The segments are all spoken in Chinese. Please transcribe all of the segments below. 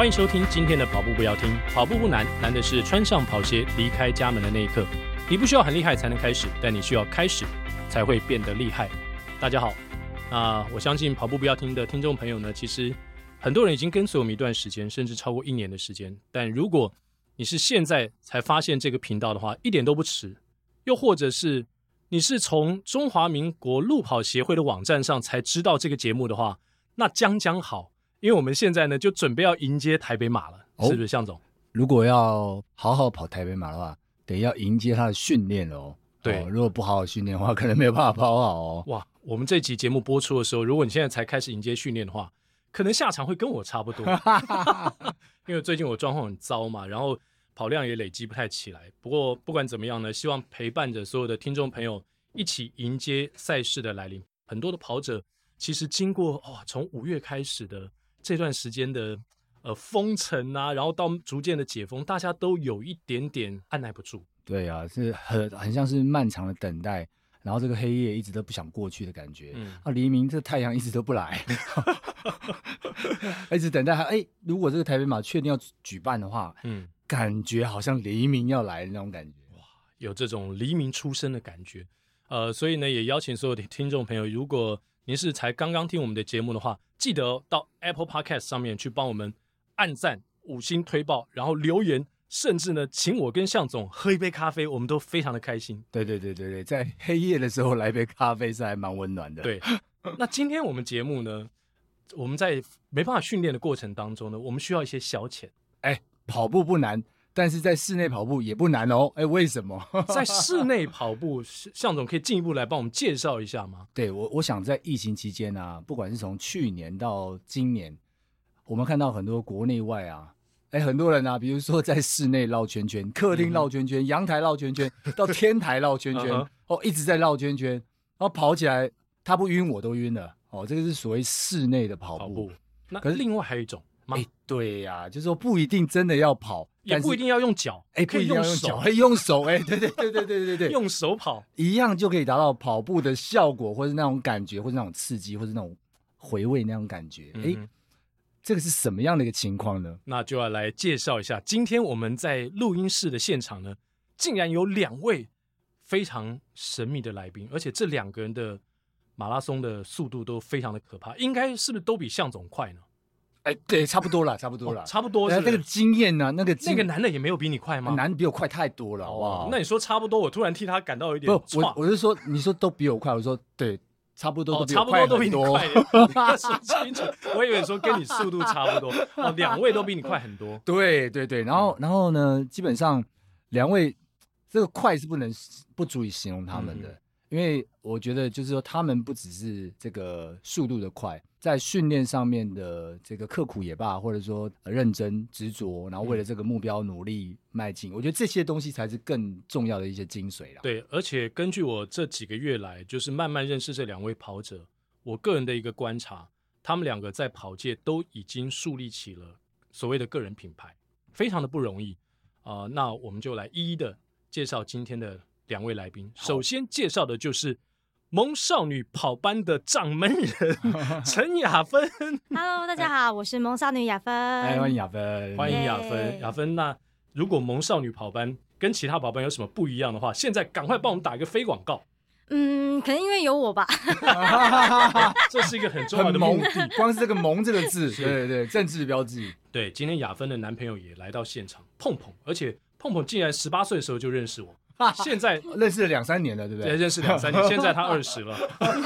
欢迎收听今天的跑步不要听，跑步不难，难的是穿上跑鞋离开家门的那一刻。你不需要很厉害才能开始，但你需要开始才会变得厉害。大家好，那我相信跑步不要听的听众朋友呢，其实很多人已经跟随我们一段时间，甚至超过一年的时间。但如果你是现在才发现这个频道的话，一点都不迟。又或者是你是从中华民国路跑协会的网站上才知道这个节目的话，那将将好。因为我们现在呢，就准备要迎接台北马了，哦、是不是，向总？如果要好好跑台北马的话，得要迎接他的训练哦。对、哦，如果不好好训练的话，可能没有办法跑好哦。哇，我们这期节目播出的时候，如果你现在才开始迎接训练的话，可能下场会跟我差不多。因为最近我状况很糟嘛，然后跑量也累积不太起来。不过不管怎么样呢，希望陪伴着所有的听众朋友一起迎接赛事的来临。很多的跑者其实经过哇、哦，从五月开始的。这段时间的呃封城啊，然后到逐渐的解封，大家都有一点点按耐不住。对啊，是很很像是漫长的等待，然后这个黑夜一直都不想过去的感觉。嗯、啊，黎明这太阳一直都不来，一直等待。哎，如果这个台北马确定要举办的话，嗯，感觉好像黎明要来的那种感觉。哇，有这种黎明出生的感觉。呃，所以呢，也邀请所有的听众朋友，如果您是才刚刚听我们的节目的话，记得到 Apple Podcast 上面去帮我们按赞、五星推爆，然后留言，甚至呢，请我跟向总喝一杯咖啡，我们都非常的开心。对对对对对，在黑夜的时候来杯咖啡是还蛮温暖的。对，那今天我们节目呢，我们在没办法训练的过程当中呢，我们需要一些消遣。哎，跑步不难。但是在室内跑步也不难哦，哎，为什么？在室内跑步，向总可以进一步来帮我们介绍一下吗？对，我我想在疫情期间啊，不管是从去年到今年，我们看到很多国内外啊，哎，很多人啊，比如说在室内绕圈圈、客厅绕圈圈、阳台绕圈圈，到天台绕圈圈，哦，一直在绕圈圈，然后跑起来，他不晕我都晕了，哦，这个是所谓室内的跑步。跑步。那可是另外还有一种。哎，对呀、啊，就是说不一定真的要跑，也不一定要用脚，哎，可以用手，可以用手，哎，对对对对对对对，用手跑一样就可以达到跑步的效果，或是那种感觉，或是那种刺激，或是那种回味那种感觉。哎、嗯，这个是什么样的一个情况呢？那就要来介绍一下，今天我们在录音室的现场呢，竟然有两位非常神秘的来宾，而且这两个人的马拉松的速度都非常的可怕，应该是不是都比向总快呢？哎，对，差不多了，差不多了，哦、差不多是是。那个经验呢？那个那个男的也没有比你快吗？男的比我快太多了，好不好？那你说差不多，我突然替他感到有点不，我我是说，你说都比我快，我说对，差不多都比我快很多。差不多都比你快。说清楚，我以为说跟你速度差不多。哦，两位都比你快很多。对对对，然后然后呢，基本上两位这个快是不能不足以形容他们的。嗯因为我觉得，就是说，他们不只是这个速度的快，在训练上面的这个刻苦也罢，或者说认真执着，然后为了这个目标努力迈进，我觉得这些东西才是更重要的一些精髓了。对，而且根据我这几个月来，就是慢慢认识这两位跑者，我个人的一个观察，他们两个在跑界都已经树立起了所谓的个人品牌，非常的不容易啊、呃。那我们就来一一的介绍今天的。两位来宾，首先介绍的就是萌少女跑班的掌门人 陈雅芬。Hello，大家好，我是萌少女雅芬。哎，欢迎雅芬，欢迎雅芬。雅芬，那如果萌少女跑班跟其他跑班有什么不一样的话，现在赶快帮我们打一个非广告。嗯，可能因为有我吧。这是一个很重要的目的，光是这个“萌”这个字，对对对，政治标记。对，今天雅芬的男朋友也来到现场，碰碰，而且碰碰竟然十八岁的时候就认识我。现在认识了两三年了，对不对？对，认识两三年，现在他二十了，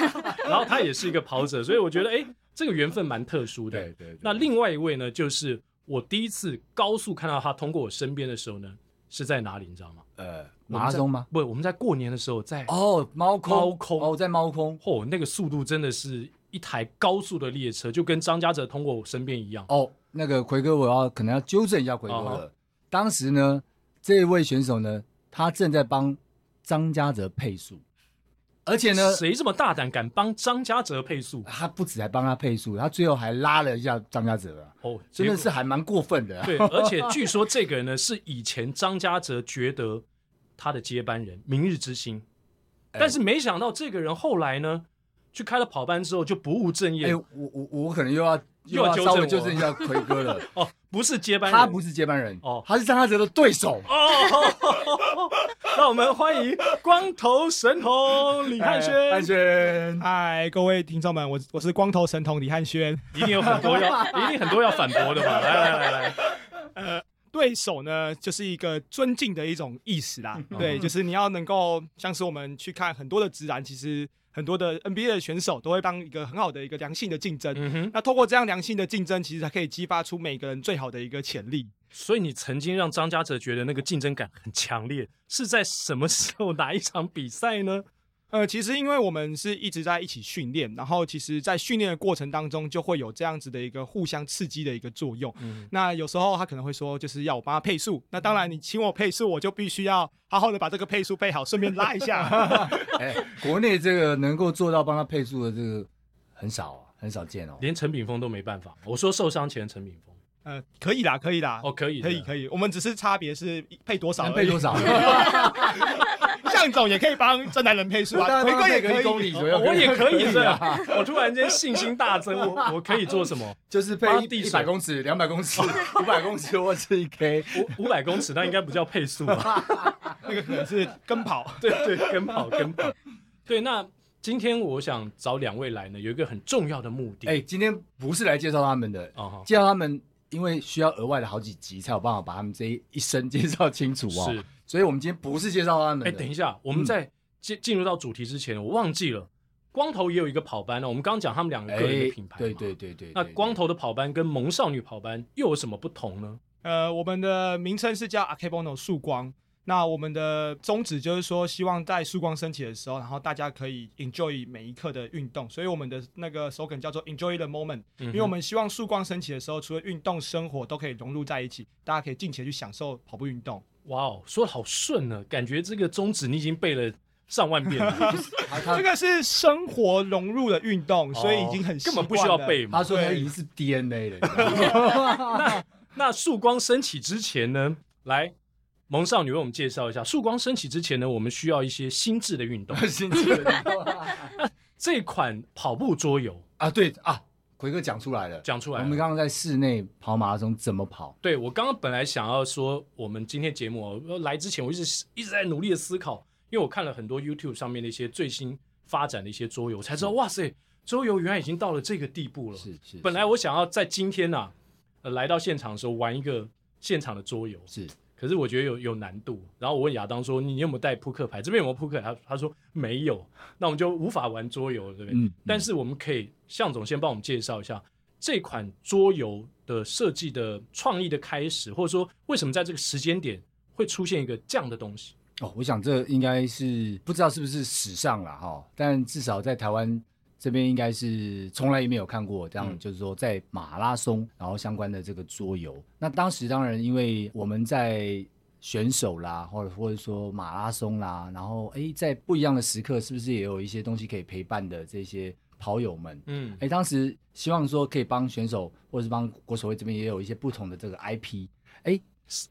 然后他也是一个跑者，所以我觉得，哎，这个缘分蛮特殊的。对对，对。那另外一位呢，就是我第一次高速看到他通过我身边的时候呢，是在哪里？你知道吗？呃，马拉松吗？不，我们在过年的时候在哦，猫空，猫空哦，在猫空，嚯，那个速度真的是一台高速的列车，就跟张家泽通过我身边一样。哦，那个奎哥，我要可能要纠正一下奎哥了。当时呢，这位选手呢，他正在帮。张家泽配速，而且呢，谁这么大胆敢帮张家泽配速？他不止还帮他配速，他最后还拉了一下张家泽啊！哦，真的是还蛮过分的。对，而且据说这个人呢是以前张家泽觉得他的接班人，明日之星。但是没想到这个人后来呢，去开了跑班之后就不务正业。哎，我我我可能又要又要纠正纠正一下奎哥了。哦，不是接班人，他不是接班人哦，他是张家泽的对手哦。让我们欢迎光头神童李汉轩。汉轩，嗨，各位听众们，我我是光头神童李汉轩，一定有很多要，一定很多要反驳的吧？来来来来，呃，对手呢，就是一个尊敬的一种意思啦。嗯、对，就是你要能够，像是我们去看很多的直男，其实。很多的 NBA 的选手都会当一个很好的一个良性的竞争，嗯哼，那透过这样良性的竞争，其实才可以激发出每个人最好的一个潜力。所以你曾经让张家泽觉得那个竞争感很强烈，是在什么时候哪一场比赛呢？呃，其实因为我们是一直在一起训练，然后其实，在训练的过程当中，就会有这样子的一个互相刺激的一个作用。嗯，那有时候他可能会说，就是要我帮他配速。那当然，你请我配速，我就必须要好好的把这个配速配好，顺便拉一下。哎，国内这个能够做到帮他配速的这个很少，很少见哦。连陈炳峰都没办法。我说受伤前陈炳锋，呃，可以啦，可以啦，哦，可以，可以，可以。我们只是差别是配多少，配多少。向总也可以帮真男人配速啊，回归也可以，公里左右，我也可以 是啊？我突然间信心大增，我我可以做什么？就是配一百公尺、两百公尺、五百公尺，或是一 K 五五百公尺，那应该不叫配速吧？那个可能是跟跑，对对，跟跑跟跑。对，那今天我想找两位来呢，有一个很重要的目的。哎，今天不是来介绍他们的，介绍他们，因为需要额外的好几集才有办法把他们这一生介绍清楚哦。是。所以，我们今天不是介绍他们。哎，等一下，我们在进进入到主题之前，我忘记了，光头也有一个跑班呢。我们刚刚讲他们两个个人的品牌，对对对对。那光头的跑班跟萌少女跑班又有什么不同呢？呃，我们的名称是叫 AKEBONO 曙光。那我们的宗旨就是说，希望在曙光升起的时候，然后大家可以 enjoy 每一刻的运动。所以我们的那个 slogan 叫做 Enjoy the moment，因为我们希望曙光升起的时候，除了运动、生活都可以融入在一起，大家可以尽情去享受跑步运动。哇哦，说的好顺呢，感觉这个宗旨你已经背了上万遍了。这个是生活融入的运动，所以已经很根本不需要背嘛。他说他已经是 DNA 了。那 那曙光升起之前呢？来，萌少女为我们介绍一下，曙光升起之前呢，我们需要一些心智的运动。心智的运动。那 这款跑步桌游啊，对啊。奎哥讲出来了，讲出来了。我们刚刚在室内跑马拉松怎么跑？对，我刚刚本来想要说，我们今天节目来之前，我一直一直在努力的思考，因为我看了很多 YouTube 上面的一些最新发展的一些桌游，我才知道，哇塞，桌游原来已经到了这个地步了。是是。本来我想要在今天呐、啊，呃，来到现场的时候玩一个现场的桌游。是。可是我觉得有有难度，然后我问亚当说：“你有没有带扑克牌？这边有没有扑克？”他他说没有，那我们就无法玩桌游了，对不对？嗯。但是我们可以，向总先帮我们介绍一下这款桌游的设计的创意的开始，或者说为什么在这个时间点会出现一个这样的东西？哦，我想这应该是不知道是不是史上了哈，但至少在台湾这边应该是从来也没有看过这样，嗯、就是说在马拉松然后相关的这个桌游。那当时当然因为我们在选手啦，或者或者说马拉松啦，然后哎，在不一样的时刻，是不是也有一些东西可以陪伴的这些？跑友们，嗯，哎，当时希望说可以帮选手，或者是帮国手会这边也有一些不同的这个 IP，哎，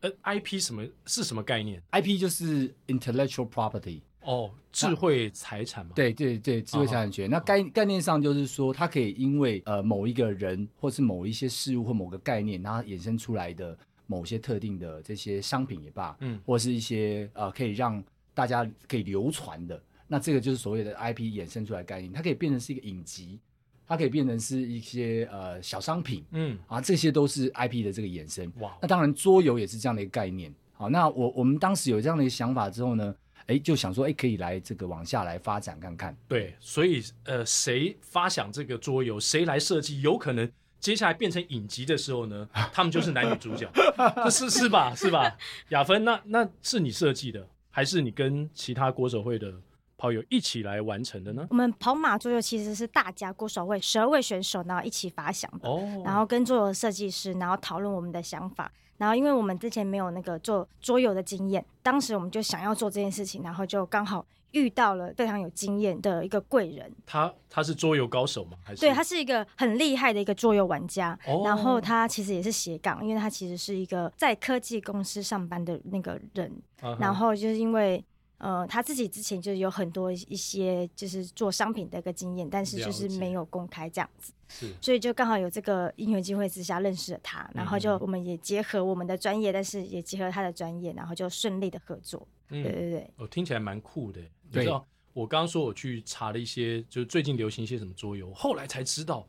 呃，IP 什么是什么概念？IP 就是 intellectual property，哦，智慧财产嘛。对对对，智慧财产权。哦、那概概念上就是说，它可以因为呃某一个人，或是某一些事物或某个概念，然后衍生出来的某些特定的这些商品也罢，嗯，或是一些呃可以让大家可以流传的。那这个就是所谓的 IP 衍生出来的概念，它可以变成是一个影集，它可以变成是一些呃小商品，嗯啊，这些都是 IP 的这个衍生。哇，那当然桌游也是这样的一个概念。好，那我我们当时有这样的一个想法之后呢，哎，就想说，哎，可以来这个往下来发展看看。对，所以呃，谁发想这个桌游，谁来设计，有可能接下来变成影集的时候呢，他们就是男女主角，是是吧？是吧？雅芬，那那是你设计的，还是你跟其他国手会的？跑友一起来完成的呢？我们跑马桌游其实是大家国手会十二位选手，然后一起发想的。哦。然后跟桌游设计师，然后讨论我们的想法。然后因为我们之前没有那个做桌游的经验，当时我们就想要做这件事情，然后就刚好遇到了非常有经验的一个贵人。他他是桌游高手吗？还是？对，他是一个很厉害的一个桌游玩家。哦。然后他其实也是斜杠，因为他其实是一个在科技公司上班的那个人。啊。然后就是因为。呃，他自己之前就有很多一些就是做商品的一个经验，但是就是没有公开这样子，是，所以就刚好有这个因缘机会之下认识了他，然后就我们也结合我们的专业，但是也结合他的专业，然后就顺利的合作。嗯、对对对，我、哦、听起来蛮酷的。你知道，我刚刚说我去查了一些，就是最近流行一些什么桌游，后来才知道，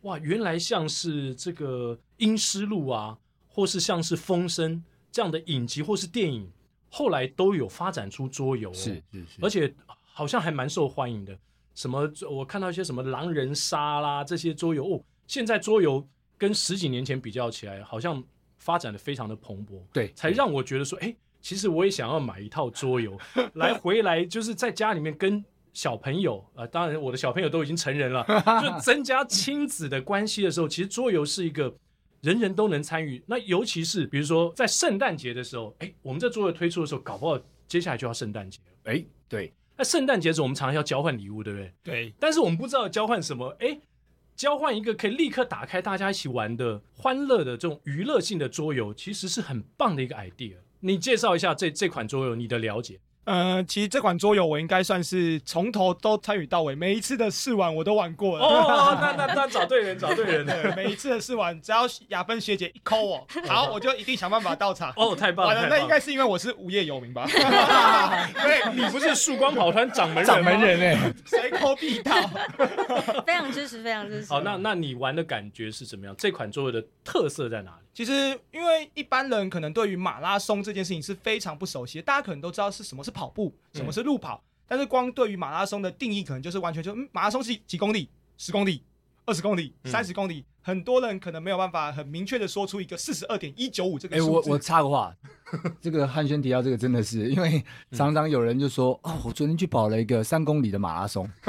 哇，原来像是这个《阴尸路》啊，或是像是《风声》这样的影集或是电影。后来都有发展出桌游，是是是，而且好像还蛮受欢迎的。什么我看到一些什么狼人杀啦这些桌游哦，现在桌游跟十几年前比较起来，好像发展的非常的蓬勃。对，才让我觉得说，哎，其实我也想要买一套桌游 来回来，就是在家里面跟小朋友啊、呃，当然我的小朋友都已经成人了，就增加亲子的关系的时候，其实桌游是一个。人人都能参与，那尤其是比如说在圣诞节的时候，哎，我们在桌游推出的时候，搞不好接下来就要圣诞节了。哎，对，那圣诞节时候我们常常要交换礼物，对不对？对。但是我们不知道交换什么，哎，交换一个可以立刻打开大家一起玩的欢乐的这种娱乐性的桌游，其实是很棒的一个 idea。你介绍一下这这款桌游，你的了解。呃，其实这款桌游我应该算是从头都参与到尾，每一次的试玩我都玩过了。哦，那那那找对人，找对人。对，每一次的试玩，只要雅芬学姐一 call 我，好，我就一定想办法到场。哦，太棒了！了那应该是因为我是无业游民吧？对，你不是曙光跑团掌门人掌门人哎，谁 call 必到。非常支持，非常支持。好，那那你玩的感觉是怎么样？这款桌游的特色在哪里？其实，因为一般人可能对于马拉松这件事情是非常不熟悉的，大家可能都知道是什么是跑步，什么是路跑，但是光对于马拉松的定义，可能就是完全就嗯，马拉松是几公里，十公里，二十公里，三十公里，很多人可能没有办法很明确的说出一个四十二点一九五这个。哎，我我插个话，这个汉轩提到这个真的是，因为常常有人就说，嗯、哦，我昨天去跑了一个三公里的马拉松。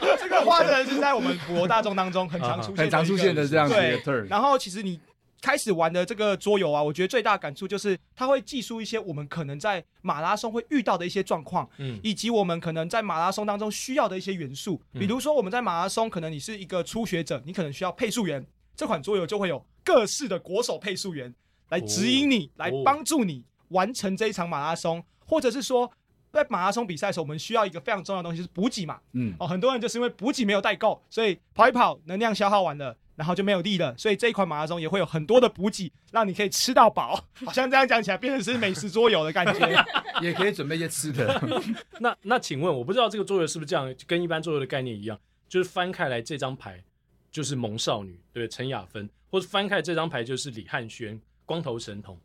花的人是在我们普罗大众当中很常出现、很常出现的这样子的 term。然后其实你开始玩的这个桌游啊，我觉得最大感触就是它会记述一些我们可能在马拉松会遇到的一些状况，嗯，以及我们可能在马拉松当中需要的一些元素。比如说我们在马拉松，可能你是一个初学者，你可能需要配速员，这款桌游就会有各式的国手配速员来指引你，来帮助你完成这一场马拉松，或者是说。在马拉松比赛的时候，我们需要一个非常重要的东西，是补给嘛。嗯，哦，很多人就是因为补给没有带够，所以跑一跑，能量消耗完了，然后就没有力了。所以这一款马拉松也会有很多的补给，让你可以吃到饱。好像这样讲起来，变成是美食桌游的感觉。也可以准备一些吃的。那那请问，我不知道这个桌游是不是这样，跟一般桌游的概念一样，就是翻开来这张牌就是萌少女，对，陈雅芬，或者翻开这张牌就是李汉轩，光头神童。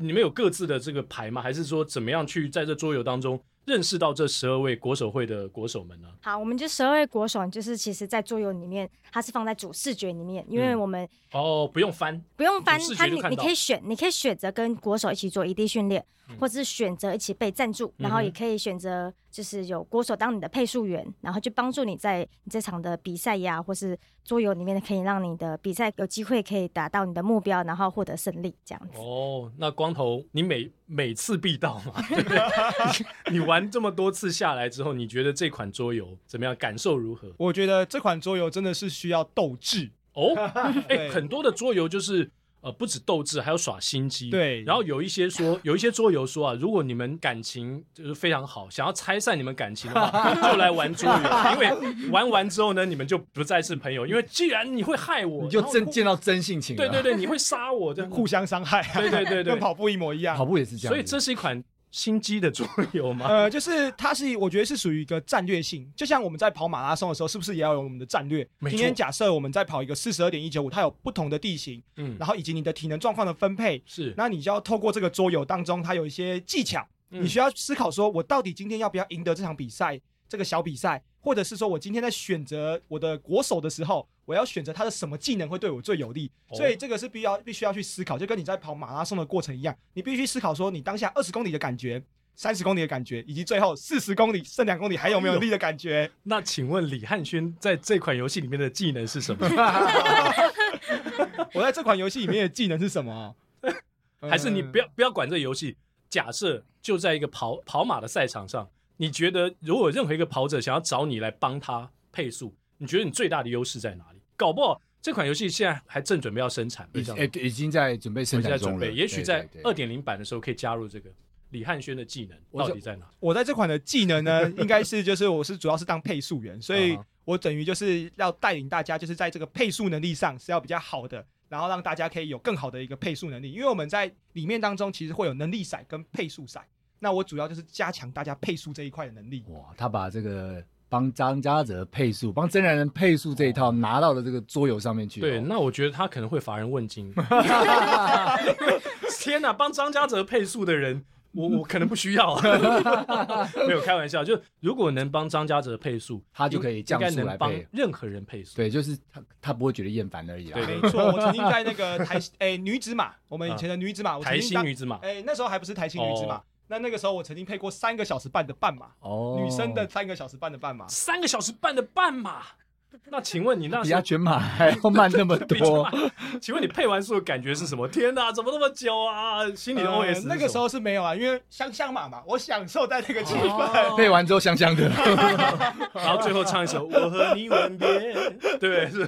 你们有各自的这个牌吗？还是说怎么样去在这桌游当中认识到这十二位国手会的国手们呢？好，我们就十二位国手，就是其实，在桌游里面，它是放在主视觉里面，因为我们、嗯、哦不用翻，不用翻，它你你可以选，你可以选择跟国手一起做移地训练，嗯、或者是选择一起被赞助，然后也可以选择。就是有国手当你的配速员，然后就帮助你在你这场的比赛呀，或是桌游里面，可以让你的比赛有机会可以达到你的目标，然后获得胜利这样子。哦，那光头，你每每次必到嘛？对不对？你玩这么多次下来之后，你觉得这款桌游怎么样？感受如何？我觉得这款桌游真的是需要斗志哦。哎，很多的桌游就是。呃，不止斗智，还有耍心机。对，然后有一些说，有一些桌游说啊，如果你们感情就是非常好，想要拆散你们感情的话，就来玩桌游，因为玩完之后呢，你们就不再是朋友，因为既然你会害我，你就真见到真性情。对对对，你会杀我，这样互相伤害。对对对对，跟跑步一模一样，跑步也是这样。所以这是一款。心机的桌游吗？呃，就是它是，我觉得是属于一个战略性。就像我们在跑马拉松的时候，是不是也要有我们的战略？今天假设我们在跑一个四十二点一九五，它有不同的地形，嗯，然后以及你的体能状况的分配，是，那你就要透过这个桌游当中，它有一些技巧，嗯，你需要思考说，我到底今天要不要赢得这场比赛？这个小比赛，或者是说我今天在选择我的国手的时候，我要选择他的什么技能会对我最有利？哦、所以这个是必要必须要去思考，就跟你在跑马拉松的过程一样，你必须思考说你当下二十公里的感觉。三十公里的感觉，以及最后四十公里剩两公里还有没有力的感觉？那请问李汉轩在这款游戏里面的技能是什么？我在这款游戏里面的技能是什么？还是你不要不要管这个游戏？假设就在一个跑跑马的赛场上，你觉得如果任何一个跑者想要找你来帮他配速，你觉得你最大的优势在哪里？搞不好这款游戏现在还正准备要生产，已经在准备生产中了。也许在二点零版的时候可以加入这个。李汉轩的技能到底在哪？我在这款的技能呢，应该是就是我是主要是当配速员，所以 我等于就是要带领大家，就是在这个配速能力上是要比较好的，然后让大家可以有更好的一个配速能力。因为我们在里面当中其实会有能力赛跟配速赛，那我主要就是加强大家配速这一块的能力。哇，他把这个。帮张家泽配速，帮真男人配速这一套拿到了这个桌游上面去。对，那我觉得他可能会乏人问津。天哪，帮张家泽配速的人，我我可能不需要。没有开玩笑，就如果能帮张家泽配速，他就可以降速来配任何人配速。对，就是他他不会觉得厌烦而已。对，没错。我曾经在那个台 哎女子马，我们以前的女子马，台新女子马，哎那时候还不是台新女子马。那那个时候我曾经配过三个小时半的半马，哦，女生的三个小时半的半马，三个小时半的半马。那请问你那比他全马还要慢那么多？请问你配完速的感觉是什么？天哪，怎么那么久啊？心里的 OS、呃、那个时候是没有啊，因为香香马嘛，我享受在那个气氛。配完之后香香的，然后最后唱一首《我和你吻别》，对，是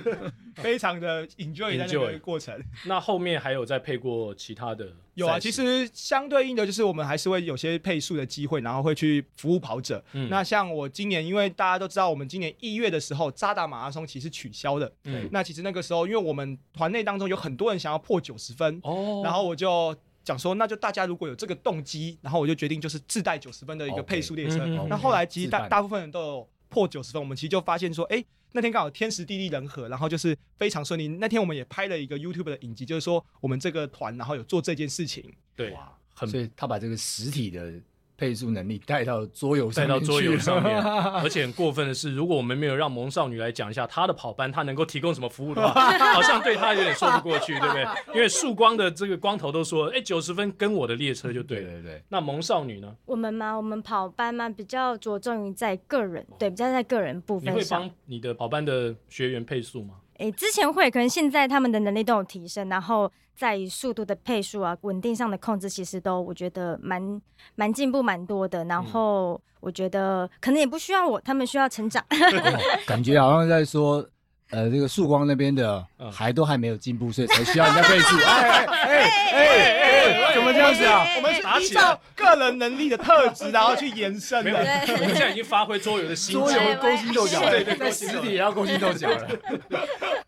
非常的 enjoy 在那个过程。那后面还有再配过其他的？有啊，其实相对应的就是我们还是会有些配速的机会，然后会去服务跑者。嗯、那像我今年，因为大家都知道，我们今年一月的时候，扎达马拉松其实取消的。嗯，那其实那个时候，因为我们团内当中有很多人想要破九十分，哦，然后我就讲说，那就大家如果有这个动机，然后我就决定就是自带九十分的一个配速列车。Okay, 那后来其实大大部分人都有破九十分，我们其实就发现说，哎。那天刚好天时地利人和，然后就是非常顺利。那天我们也拍了一个 YouTube 的影集，就是说我们这个团，然后有做这件事情。对，哇，很，所以他把这个实体的。配速能力带到桌游上带到桌游上面，而且很过分的是，如果我们没有让萌少女来讲一下她的跑班，她能够提供什么服务的话，好像对她有点说不过去，对不对？因为曙光的这个光头都说，哎，九十分跟我的列车就对了，对对对。那萌少女呢？我们吗，我们跑班嘛，比较着重于在个人，对，比较在个人部分上。你会帮你的跑班的学员配速吗？哎，之前会，可能现在他们的能力都有提升，然后在速度的配速啊、稳定上的控制，其实都我觉得蛮蛮进步蛮多的。然后我觉得可能也不需要我，他们需要成长。哦、感觉好像在说。呃，这个曙光那边的还都还没有进步，所以才需要人家配速。哎哎哎哎，怎么这样子啊？我们是依照个人能力的特质，然后去延伸的。我们现在已经发挥桌游的心，桌游勾心斗角，对对，在实体也要勾心斗角了。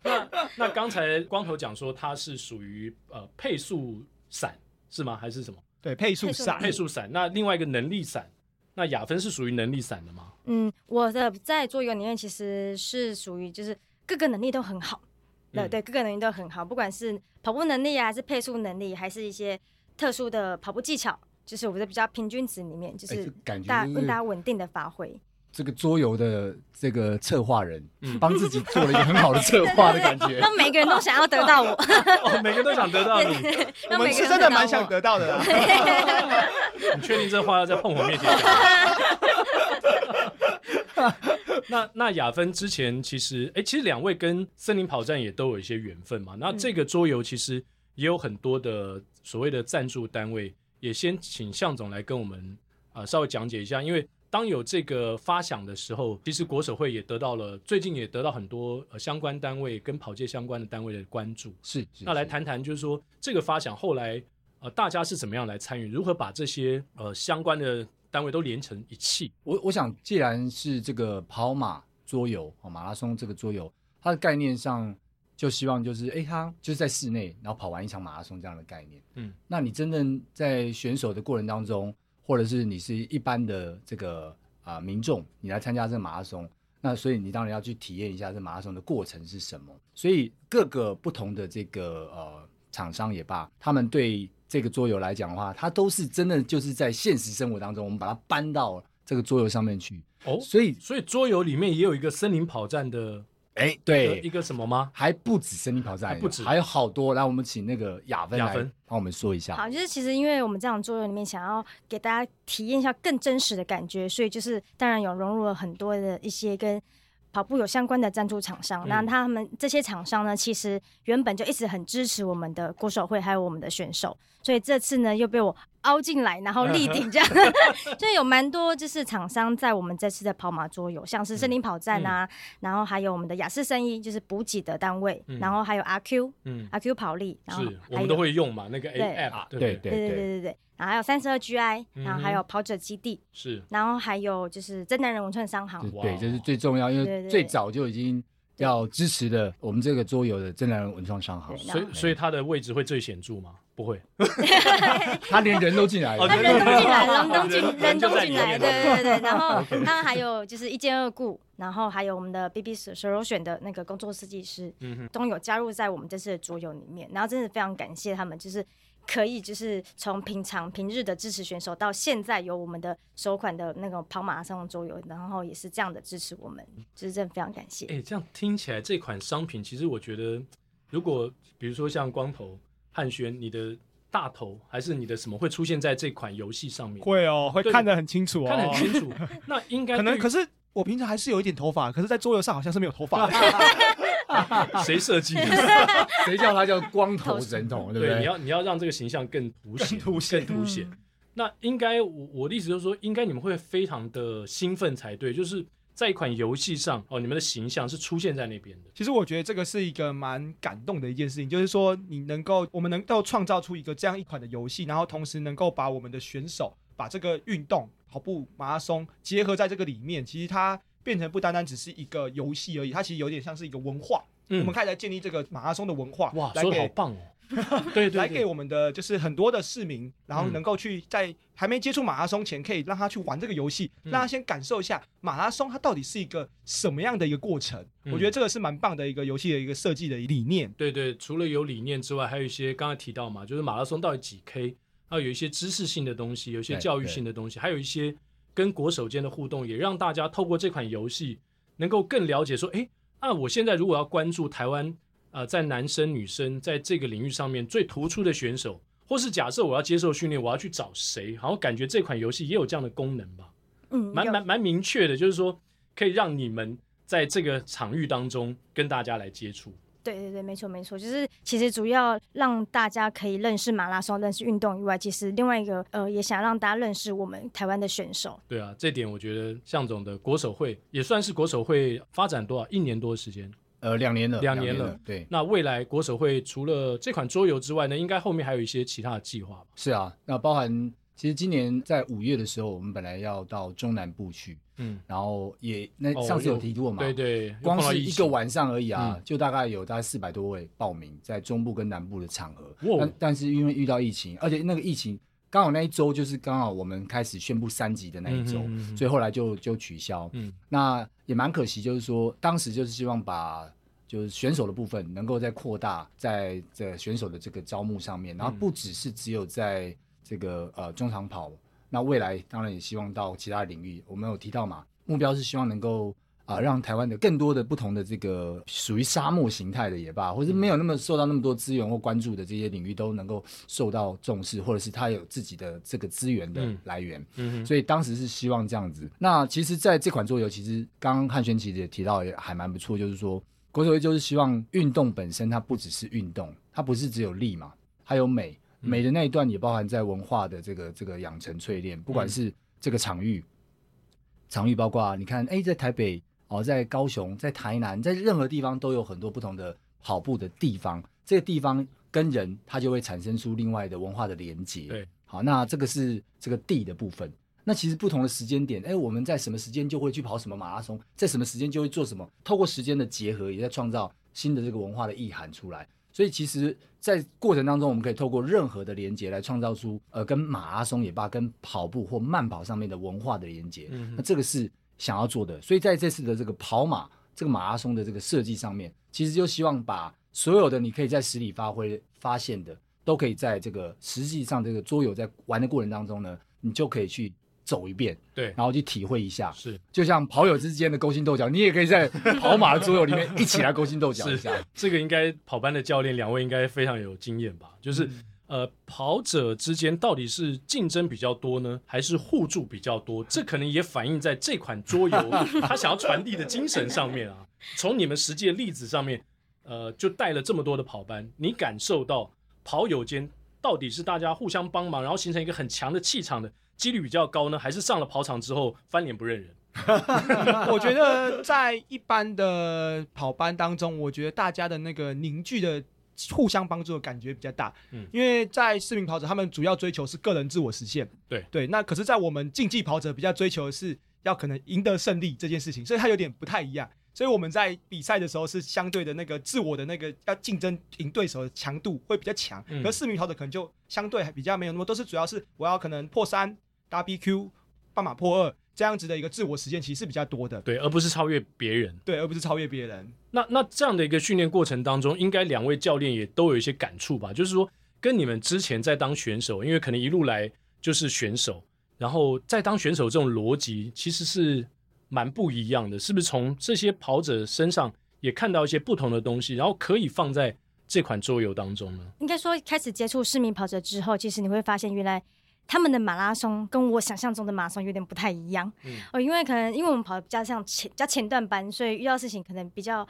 那那刚才光头讲说他是属于呃配速伞是吗？还是什么？对，配速伞，配速伞。那另外一个能力伞，那雅芬是属于能力伞的吗？嗯，我的在桌游里面其实是属于就是。各个能力都很好，对、嗯、对，各个能力都很好，不管是跑步能力啊，还是配速能力，还是一些特殊的跑步技巧，就是我觉得比较平均值里面，就是大、欸、大大家稳定的发挥。这个桌游的这个策划人，帮、嗯、自己做了一个很好的策划的感觉，让每个人都想要得到我，哦、每个人都想得到你，我们是真的蛮想得到的。你确定这话要在碰我面前讲？那那雅芬之前其实，哎、欸，其实两位跟森林跑站也都有一些缘分嘛。那这个桌游其实也有很多的所谓的赞助单位，也先请向总来跟我们啊、呃、稍微讲解一下。因为当有这个发想的时候，其实国手会也得到了最近也得到很多呃相关单位跟跑界相关的单位的关注。是，是那来谈谈，就是说这个发想后来呃大家是怎么样来参与，如何把这些呃相关的。单位都连成一气。我我想，既然是这个跑马桌游哦，马拉松这个桌游，它的概念上就希望就是，哎，它就是在室内，然后跑完一场马拉松这样的概念。嗯，那你真正在选手的过程当中，或者是你是一般的这个啊、呃、民众，你来参加这个马拉松，那所以你当然要去体验一下这马拉松的过程是什么。所以各个不同的这个呃厂商也罢，他们对。这个桌游来讲的话，它都是真的就是在现实生活当中，我们把它搬到这个桌游上面去。哦，所以所以桌游里面也有一个森林跑站的，哎，对，一个什么吗？还不止森林跑站，还不止，还有好多。来，我们请那个雅芬来帮我们说一下。好，就是其实因为我们这场桌游里面想要给大家体验一下更真实的感觉，所以就是当然有融入了很多的一些跟。跑步有相关的赞助厂商，那他们这些厂商呢，其实原本就一直很支持我们的国手会，还有我们的选手，所以这次呢又被我凹进来，然后力挺 这样，所以有蛮多就是厂商在我们这次的跑马桌游，像是森林跑站啊，然后还有我们的雅士生意，就是补给的单位，然后还有阿 Q，嗯，阿 Q 跑力，然后是我们都会用嘛，那个 App，对对。对对对对。然后还有三十二 GI，然后还有跑者基地，是，然后还有就是真男人文创商行，对，这是最重要，因为最早就已经。要支持的我们这个桌游的真男人文创商行，所以所以他的位置会最显著吗？不会，他连人都进来了，他人都进来了，人都进人都进来，对对对对。然后 他还有就是一兼二顾，然后还有我们的 BB Solution 的那个工作设计师，都有加入在我们这次的桌游里面。然后真的非常感谢他们，就是。可以，就是从平常平日的支持选手，到现在有我们的首款的那个跑马拉松桌游，然后也是这样的支持我们，就是真的非常感谢。哎、欸，这样听起来这款商品，其实我觉得，如果比如说像光头汉轩，你的大头还是你的什么会出现在这款游戏上面？会哦，会看得很清楚哦，看得很清楚。那应该 可能，可是我平常还是有一点头发，可是在桌游上好像是没有头发。谁设计的？谁叫他叫光头神童？对不对？你要你要让这个形象更凸显，凸显，更凸显。那应该我我的意思就是说，应该你们会非常的兴奋才对。就是在一款游戏上哦，你们的形象是出现在那边的。其实我觉得这个是一个蛮感动的一件事情，就是说你能够我们能够创造出一个这样一款的游戏，然后同时能够把我们的选手把这个运动跑步马拉松结合在这个里面，其实它。变成不单单只是一个游戏而已，它其实有点像是一个文化。嗯、我们开始来建立这个马拉松的文化。哇，说的好棒哦！对，对对，来给我们的就是很多的市民，然后能够去在还没接触马拉松前，可以让他去玩这个游戏，嗯、让他先感受一下马拉松它到底是一个什么样的一个过程。嗯、我觉得这个是蛮棒的一个游戏的一个设计的理念。对对，除了有理念之外，还有一些刚才提到嘛，就是马拉松到底几 K，然后有一些知识性的东西，有一些教育性的东西，还有一些。跟国手间的互动，也让大家透过这款游戏，能够更了解说，哎，那我现在如果要关注台湾，呃，在男生女生在这个领域上面最突出的选手，或是假设我要接受训练，我要去找谁？好像感觉这款游戏也有这样的功能吧？嗯，蛮蛮蛮明确的，就是说可以让你们在这个场域当中跟大家来接触。对对对，没错没错，就是其实主要让大家可以认识马拉松、认识运动以外，其实另外一个呃，也想让大家认识我们台湾的选手。对啊，这点我觉得向总的国手会也算是国手会发展多少一年多的时间，呃，两年了，两年了。年了对，那未来国手会除了这款桌游之外呢，应该后面还有一些其他的计划吧？是啊，那包含。其实今年在五月的时候，我们本来要到中南部去，嗯，然后也那上次有提过嘛，对对，光是一个晚上而已啊，就大概有大概四百多位报名在中部跟南部的场合，但但是因为遇到疫情，而且那个疫情刚好那一周就是刚好我们开始宣布三级的那一周，所以后来就就取消，嗯，那也蛮可惜，就是说当时就是希望把就是选手的部分能够再扩大在这选手的这个招募上面，然后不只是只有在。这个呃中长跑，那未来当然也希望到其他领域。我们有提到嘛，目标是希望能够啊、呃、让台湾的更多的不同的这个属于沙漠形态的也罢，或者没有那么受到那么多资源或关注的这些领域都能够受到重视，或者是它有自己的这个资源的来源。嗯，所以当时是希望这样子。那其实在这款桌游，其实刚刚汉轩其实也提到也还蛮不错，就是说国手会就是希望运动本身它不只是运动，它不是只有力嘛，还有美。美的那一段也包含在文化的这个这个养成淬炼，不管是这个场域，场域包括你看，哎，在台北哦，在高雄，在台南，在任何地方都有很多不同的跑步的地方，这个地方跟人它就会产生出另外的文化的连接。对，好，那这个是这个地的部分。那其实不同的时间点，哎，我们在什么时间就会去跑什么马拉松，在什么时间就会做什么，透过时间的结合，也在创造新的这个文化的意涵出来。所以其实，在过程当中，我们可以透过任何的连接来创造出，呃，跟马拉松也罢，跟跑步或慢跑上面的文化的连接。嗯，那这个是想要做的。所以在这次的这个跑马这个马拉松的这个设计上面，其实就希望把所有的你可以在实里发挥发现的，都可以在这个实际上这个桌游在玩的过程当中呢，你就可以去。走一遍，对，然后去体会一下，是，就像跑友之间的勾心斗角，你也可以在跑马的桌游里面一起来勾心斗角一下。这个应该跑班的教练两位应该非常有经验吧？就是、嗯、呃，跑者之间到底是竞争比较多呢，还是互助比较多？这可能也反映在这款桌游 他想要传递的精神上面啊。从你们实际的例子上面，呃，就带了这么多的跑班，你感受到跑友间到底是大家互相帮忙，然后形成一个很强的气场的。几率比较高呢，还是上了跑场之后翻脸不认人？我觉得在一般的跑班当中，我觉得大家的那个凝聚的互相帮助的感觉比较大。嗯，因为在市民跑者，他们主要追求是个人自我实现。对对，那可是，在我们竞技跑者比较追求的是要可能赢得胜利这件事情，所以它有点不太一样。所以我们在比赛的时候是相对的那个自我的那个要竞争赢对手的强度会比较强，嗯、可是市民跑者可能就相对还比较没有那么，都是主要是我要可能破三、WBQ、半马破二这样子的一个自我实践，其实是比较多的。对，而不是超越别人。对，而不是超越别人。那那这样的一个训练过程当中，应该两位教练也都有一些感触吧？就是说，跟你们之前在当选手，因为可能一路来就是选手，然后在当选手这种逻辑其实是。蛮不一样的，是不是从这些跑者身上也看到一些不同的东西，然后可以放在这款桌游当中呢？应该说，开始接触市民跑者之后，其实你会发现，原来他们的马拉松跟我想象中的马拉松有点不太一样。嗯，哦，因为可能因为我们跑的比较像前比较前段班，所以遇到事情可能比较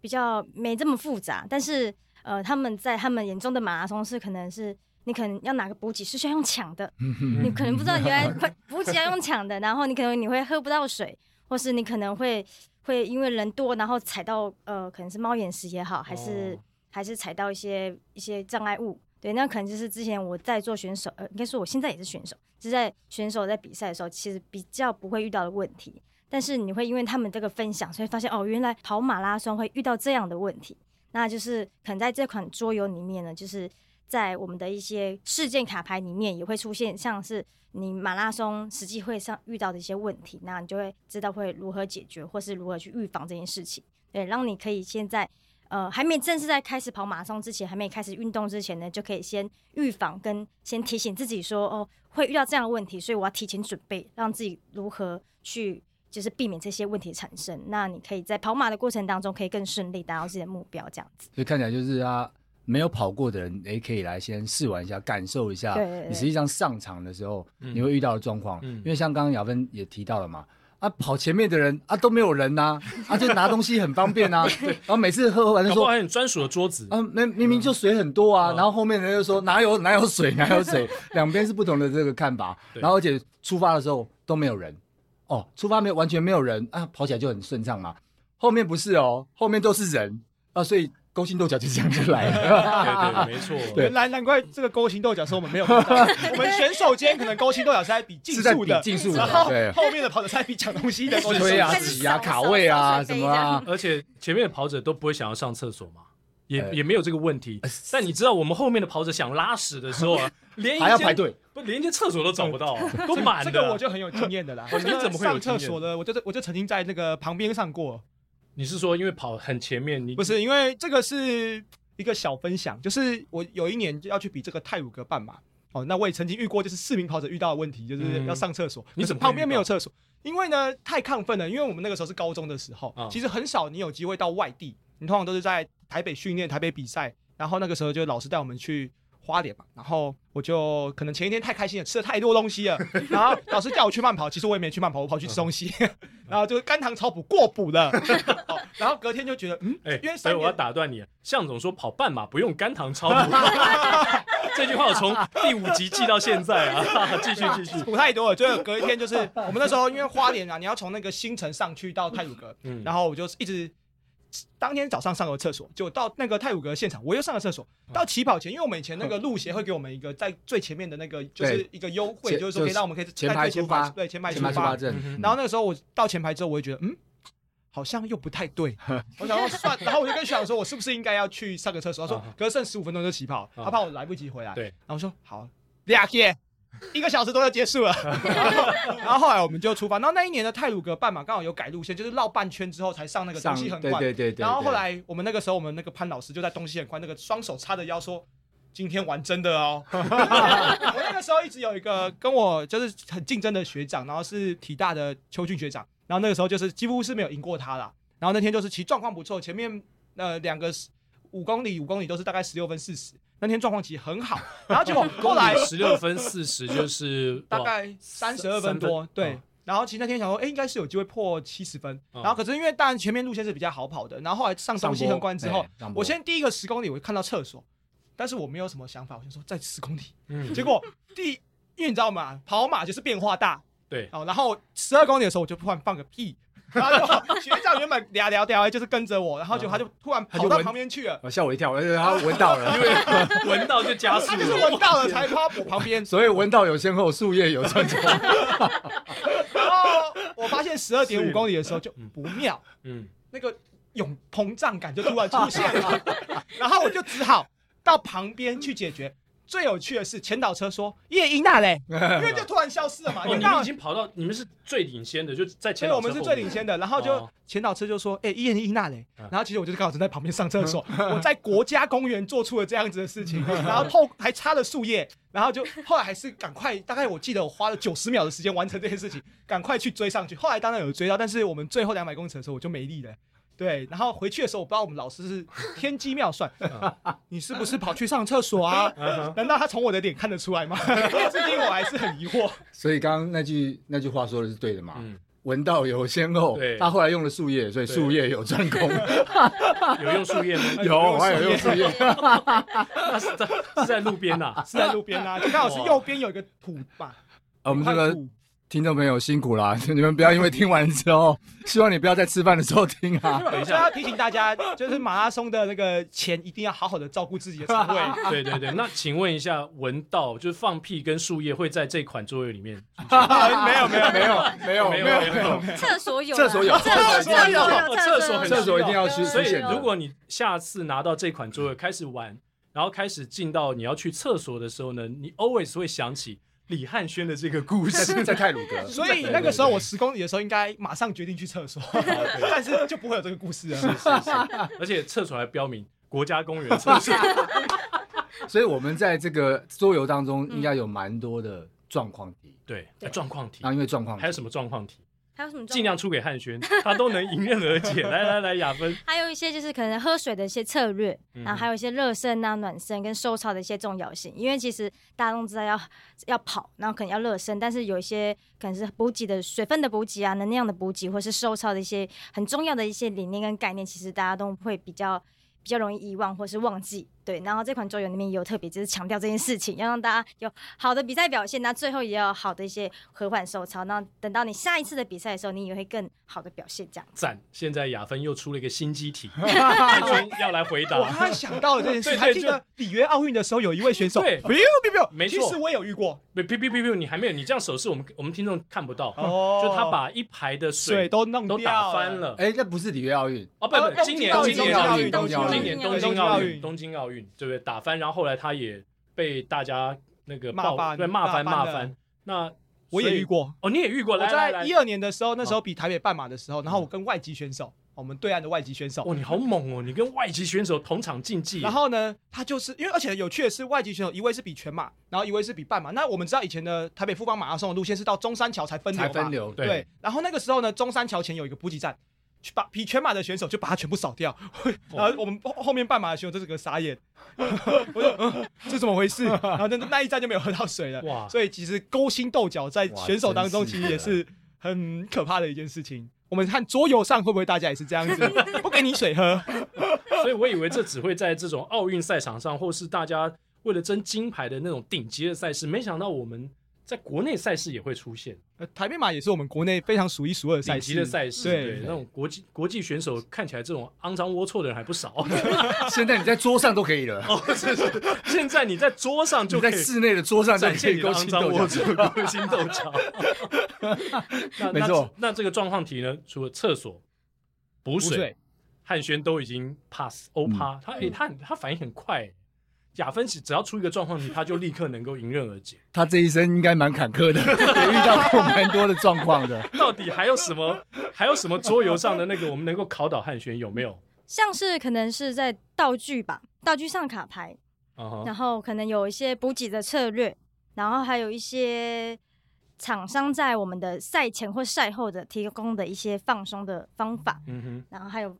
比较没这么复杂。但是呃，他们在他们眼中的马拉松是可能是你可能要拿个补给是需要用抢的，你可能不知道原来 补给要用抢的，然后你可能你会喝不到水。或是你可能会会因为人多，然后踩到呃，可能是猫眼石也好，还是、哦、还是踩到一些一些障碍物，对，那可能就是之前我在做选手，呃，应该说我现在也是选手，就是在选手在比赛的时候，其实比较不会遇到的问题。但是你会因为他们这个分享，所以发现哦，原来跑马拉松会遇到这样的问题。那就是可能在这款桌游里面呢，就是在我们的一些事件卡牌里面也会出现，像是。你马拉松实际会上遇到的一些问题，那你就会知道会如何解决，或是如何去预防这件事情。对，让你可以现在呃还没正式在开始跑马拉松之前，还没开始运动之前呢，就可以先预防跟先提醒自己说哦会遇到这样的问题，所以我要提前准备，让自己如何去就是避免这些问题产生。那你可以在跑马的过程当中可以更顺利达到自己的目标，这样子。所以看起来就是啊。没有跑过的人，也可以来先试玩一下，感受一下。你实际上上场的时候，你会遇到的状况。因为像刚刚雅芬也提到了嘛，啊，跑前面的人啊都没有人呐，啊就拿东西很方便啊。然后每次喝喝完就说，还有专属的桌子啊，明明明就水很多啊。然后后面人就说哪有哪有水哪有水，两边是不同的这个看法。然后而且出发的时候都没有人，哦，出发没有完全没有人啊，跑起来就很顺畅嘛。后面不是哦，后面都是人啊，所以。勾心斗角就这样就来了，对对，没错。对，原来难怪这个勾心斗角是我们没有看到。我们选手间可能勾心斗角是在比竞速的，竞速的。然后后面的跑者在比抢东西的，推啊、挤啊、卡位啊什么啊。而且前面的跑者都不会想要上厕所嘛，也也没有这个问题。但你知道我们后面的跑者想拉屎的时候啊，连还要排队，不连一间厕所都找不到，都满的。这个我就很有经验的啦。你怎么会有上厕所的？我就我就曾经在那个旁边上过。你是说因为跑很前面？你不是因为这个是。一个小分享，就是我有一年就要去比这个泰鲁格半马哦，那我也曾经遇过，就是市民跑者遇到的问题，就是要上厕所，嗯、你怎么旁边没有厕所？因为呢太亢奋了，因为我们那个时候是高中的时候，哦、其实很少你有机会到外地，你通常都是在台北训练、台北比赛，然后那个时候就老师带我们去花莲嘛，然后我就可能前一天太开心了，吃了太多东西了，然后老师叫我去慢跑，其实我也没去慢跑，我跑去吃东西，嗯、然后就是肝糖超补过补了。然后隔天就觉得，嗯，哎、欸，因为所以我要打断你，向总说跑半马不用肝糖超补，这句话我从第五集记到现在啊，继续继续，补太多了。就隔一天就是我们那时候因为花莲啊，你要从那个新城上去到太鲁阁，嗯，然后我就一直当天早上上个厕所，就到那个泰晤阁现场，我又上了厕所。到起跑前，因为我们以前那个路协会给我们一个在最前面的那个就是一个优惠，就是说可以让我们可以在前排出发，对，前排出发证。然后那个时候我到前排之后，我就觉得，嗯。好像又不太对，我想说算，然后我就跟学长说，我是不是应该要去上个厕所？他说，可是剩十五分钟就起跑，他怕我来不及回来。对，然后我说好，俩天一个小时都要结束了。然后后来我们就出发。然后那一年的泰鲁格半马刚好有改路线，就是绕半圈之后才上那个东西横贯。对对对。然后后来我们那个时候，我们那个潘老师就在东西横贯那个双手叉着腰说：“今天玩真的哦。”我那个时候一直有一个跟我就是很竞争的学长，然后是体大的邱俊学长。然后那个时候就是几乎是没有赢过他啦。然后那天就是其实状况不错，前面呃两个五公里五公里都是大概十六分四十，那天状况其实很好。然后结果后来十六分四十就是大概三十二分多，对。哦、然后其实那天想说，哎，应该是有机会破七十分。哦、然后可是因为当然前面路线是比较好跑的，然后后来上东西横贯之后，我先第一个十公里我就看到厕所，但是我没有什么想法，我就说再十公里。嗯。结果第因为你知道吗？跑马就是变化大。对，哦，然后十二公里的时候我就突然放个屁，然后就学长原本聊聊聊就是跟着我，然后就他就突然跑到旁边去了，吓我一跳，而且他闻到了，因为 闻到就加速，他 就是闻到了才跑我旁边，所以闻到有先后，术业有专攻。然后我发现十二点五公里的时候就不妙，嗯，那个涌膨胀感就突然出现了，然后我就只好到旁边去解决。最有趣的是前导车说叶英娜嘞，因为就突然消失了嘛。哦，你们已经跑到，你们是最领先的，就在前导车。对，我们是最领先的。然后就前导车就说：“哎，叶英娜嘞。”然后其实我就是刚好正在旁边上厕所，我在国家公园做出了这样子的事情，然后后还插了树叶，然后就后来还是赶快，大概我记得我花了九十秒的时间完成这件事情，赶快去追上去。后来当然有追到，但是我们最后两百公尺的时候我就没力了。对，然后回去的时候，我不知道我们老师是 天机妙算，你是不是跑去上厕所啊？难道他从我的脸看得出来吗？至今我还是很疑惑。所以刚刚那句那句话说的是对的嘛？闻道有先后，他后来用了树叶，所以树叶有专攻。有用树叶吗？有，我还有用树叶。那是在是在路边呐，是在路边呐，就刚好是右边有一个土吧。我们这个。听众朋友辛苦啦，你们不要因为听完之后，希望你不要在吃饭的时候听啊。等一下要提醒大家，就是马拉松的那个前一定要好好的照顾自己的肠胃。对对对，那请问一下，闻到就是放屁跟树叶会在这款桌游里面？没有没有没有没有没有没有，厕所有，厕所有，厕所有，厕所厕所一定要去。所以如果你下次拿到这款桌游开始玩，然后开始进到你要去厕所的时候呢，你 always 会想起。李汉轩的这个故事在泰鲁阁，所以那个时候我十公里的时候应该马上决定去厕所，但是就不会有这个故事了。是是是，而且厕所还标明国家公园厕所，所以我们在这个桌游当中应该有蛮多的状况题。对，状况题。啊，因为状况还有什么状况题？还有什么？尽量出给汉轩，他都能迎刃而解。来来来，雅芬。还有一些就是可能喝水的一些策略，然后还有一些热身啊、暖身跟收操的一些重要性。因为其实大家都知道要要跑，然后可能要热身，但是有一些可能是补给的水分的补给啊、能量的补给，或是收操的一些很重要的一些理念跟概念，其实大家都会比较比较容易遗忘或是忘记。对，然后这款桌游里面也有特别就是强调这件事情，要让大家有好的比赛表现，那最后也要好的一些和缓收操，那等到你下一次的比赛的时候，你也会更好的表现。这样赞！现在雅芬又出了一个新机题，汉轩要来回答。我突然想到了这件事，还记得里约奥运的时候有一位选手，对，不用不用，没错，其实我也有遇过。别别别别，你还没有，你这样手势我们我们听众看不到。哦，就他把一排的水都弄都打翻了。哎，那不是里约奥运哦，不不，今年今年奥运，东京今年东京奥运，东京奥运，对不对？打翻。然后后来他也被大家那个骂翻，对骂翻骂翻。那我也遇过哦，你也遇过。我在一二年的时候，那时候比台北半马的时候，然后我跟外籍选手，我们对岸的外籍选手，哦，你好猛哦，你跟外籍选手同场竞技。然后呢，他就是因为而且有趣的是，外籍选手一位是比全马，然后一位是比半马。那我们知道以前的台北富邦马拉松的路线是到中山桥才分流，才分流对。然后那个时候呢，中山桥前有一个补给站。去把匹全马的选手就把他全部扫掉，然后我们后面半马的选手这是个傻眼，我说嗯，这怎么回事？然后那那一站就没有喝到水了。哇！所以其实勾心斗角在选手当中其实也是很可怕的一件事情。我们看桌游上会不会大家也是这样子，不给你水喝？所以我以为这只会在这种奥运赛场上，或是大家为了争金牌的那种顶级的赛事，没想到我们。在国内赛事也会出现，呃，台面马也是我们国内非常数一数二的赛事的赛事，对，那种国际国际选手看起来这种肮脏龌龊的人还不少。现在你在桌上都可以了，哦，是是，现在你在桌上就在室内的桌上展现肮脏龌龊、勾心斗角。没错，那这个状况题呢？除了厕所、补水，汉轩都已经 pass 欧趴，他哎，他他反应很快。雅芬只要出一个状况题，他就立刻能够迎刃而解。他这一生应该蛮坎坷的，也遇到过蛮多的状况的。到底还有什么？还有什么桌游上的那个我们能够考倒汉轩有没有？像是可能是在道具吧，道具上卡牌，uh huh. 然后可能有一些补给的策略，然后还有一些厂商在我们的赛前或赛后的提供的一些放松的方法。嗯哼，然后还有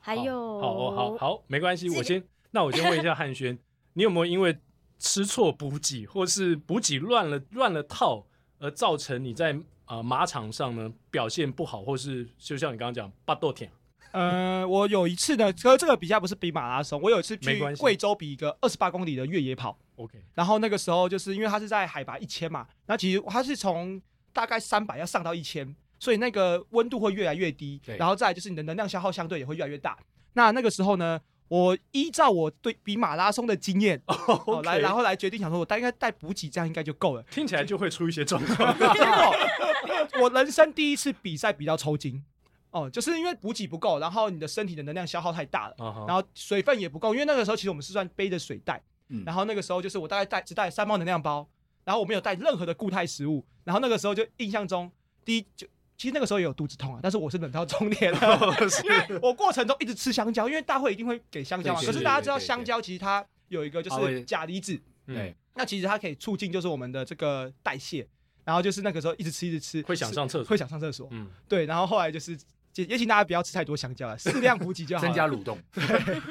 还有，好好好，好，没关系，我先那我先问一下汉轩。你有没有因为吃错补给，或是补给乱了乱了套，而造成你在啊、呃、马场上呢表现不好，或是就像你刚刚讲巴豆田？呃，我有一次呢，可这个比赛不是比马拉松，我有一次去贵州比一个二十八公里的越野跑。OK，然后那个时候就是因为它是在海拔一千嘛，那其实它是从大概三百要上到一千。所以那个温度会越来越低，然后再来就是你的能量消耗相对也会越来越大。那那个时候呢，我依照我对比马拉松的经验，哦 Okay 来然后来决定想说，我大概带补给这样应该就够了。听起来就会出一些状况。结果我人生第一次比赛比较抽筋，哦，就是因为补给不够，然后你的身体的能量消耗太大了，uh huh. 然后水分也不够，因为那个时候其实我们是算背着水袋，嗯、然后那个时候就是我大概带只带三包能量包，然后我没有带任何的固态食物，然后那个时候就印象中第一就其实那个时候也有肚子痛啊，但是我是忍到中年了，因为我过程中一直吃香蕉，因为大会一定会给香蕉嘛，可是大家知道香蕉其实它有一个就是钾离子，对，那其实它可以促进就是我们的这个代谢。然后就是那个时候一直吃一直吃，会想上厕所，会想上厕所。嗯，对。然后后来就是也也请大家不要吃太多香蕉了，适量补给就好，增加蠕动。对。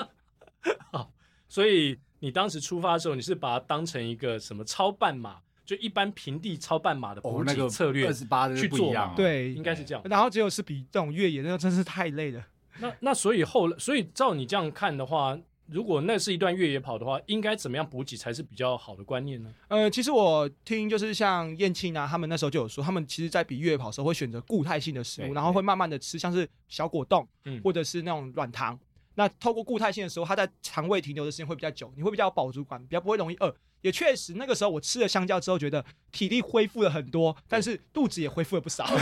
好，所以你当时出发的时候，你是把它当成一个什么超半马，就一般平地超半马的补给策略，二十八的去做嘛？对，应该是这样。然后结果是比这种越野，那个真是太累了。那那所以后来，所以照你这样看的话。如果那是一段越野跑的话，应该怎么样补给才是比较好的观念呢？呃，其实我听就是像燕庆啊，他们那时候就有说，他们其实在比越野跑的时候会选择固态性的食物，然后会慢慢的吃，像是小果冻，嗯，或者是那种软糖。那透过固态性的时候，它在肠胃停留的时间会比较久，你会比较有饱足感，比较不会容易饿。也确实，那个时候我吃了香蕉之后，觉得体力恢复了很多，但是肚子也恢复了不少。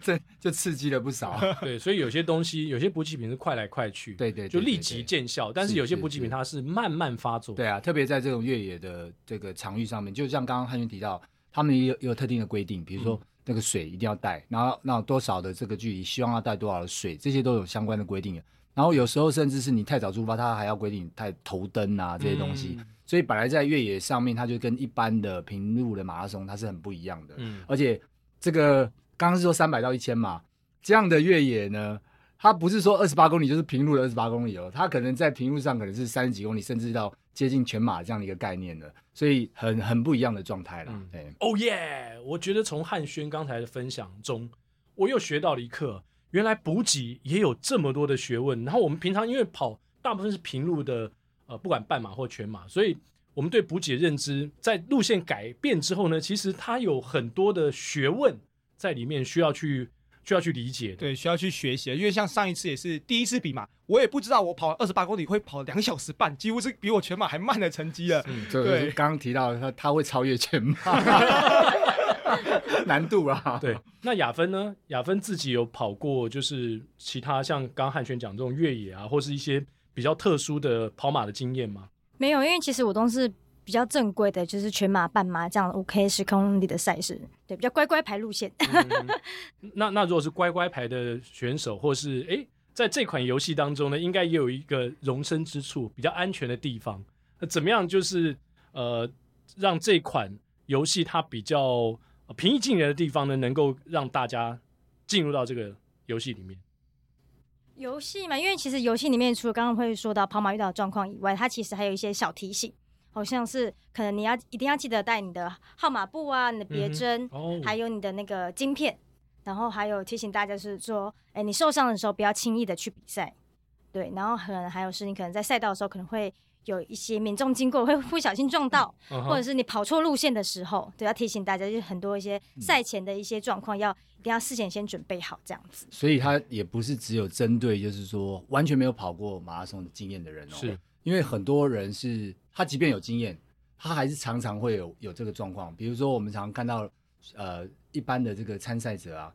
这就刺激了不少，对，所以有些东西，有些补给品是快来快去，对对，就立即见效。但是有些补给品它是慢慢发作，对啊，特别在这种越野的这个场域上面，就像刚刚汉轩提到，他们也有也有特定的规定，比如说那个水一定要带，然后那多少的这个距离，希望要带多少的水，这些都有相关的规定。然后有时候甚至是你太早出发，它还要规定太头灯啊这些东西。所以本来在越野上面，它就跟一般的平路的马拉松它是很不一样的，嗯，而且这个。刚刚是说三百到一千嘛，这样的越野呢，它不是说二十八公里就是平路的二十八公里哦，它可能在平路上可能是三十几公里，甚至到接近全马这样的一个概念了，所以很很不一样的状态了。对，哦耶！我觉得从汉轩刚才的分享中，我又学到了一课，原来补给也有这么多的学问。然后我们平常因为跑大部分是平路的，呃，不管半马或全马，所以我们对补给的认知在路线改变之后呢，其实它有很多的学问。在里面需要去需要去理解，对，需要去学习。因为像上一次也是第一次比嘛，我也不知道我跑二十八公里会跑两小时半，几乎是比我全马还慢的成绩了。嗯，对，刚刚提到他他会超越全马，难度啊。对，那雅芬呢？雅芬自己有跑过，就是其他像刚汉轩讲这种越野啊，或是一些比较特殊的跑马的经验吗？没有，因为其实我都是。比较正规的，就是全马、半马这样五 K 十公里的赛事，对，比较乖乖牌路线。嗯、那那如果是乖乖牌的选手，或是哎，在这款游戏当中呢，应该也有一个容身之处，比较安全的地方。那怎么样，就是呃，让这款游戏它比较平易近人的地方呢，能够让大家进入到这个游戏里面？游戏嘛，因为其实游戏里面除了刚刚会说到跑马遇到的状况以外，它其实还有一些小提醒。好像是可能你要一定要记得带你的号码布啊，你的别针，嗯哦、还有你的那个晶片，然后还有提醒大家是说，哎、欸，你受伤的时候不要轻易的去比赛，对，然后可能还有是你可能在赛道的时候可能会有一些民众经过会不小心撞到，嗯、或者是你跑错路线的时候，都，要提醒大家，就是很多一些赛前的一些状况要一定要事前先准备好这样子。所以他也不是只有针对就是说完全没有跑过马拉松的经验的人哦，是。因为很多人是，他即便有经验，他还是常常会有有这个状况。比如说，我们常常看到，呃，一般的这个参赛者啊，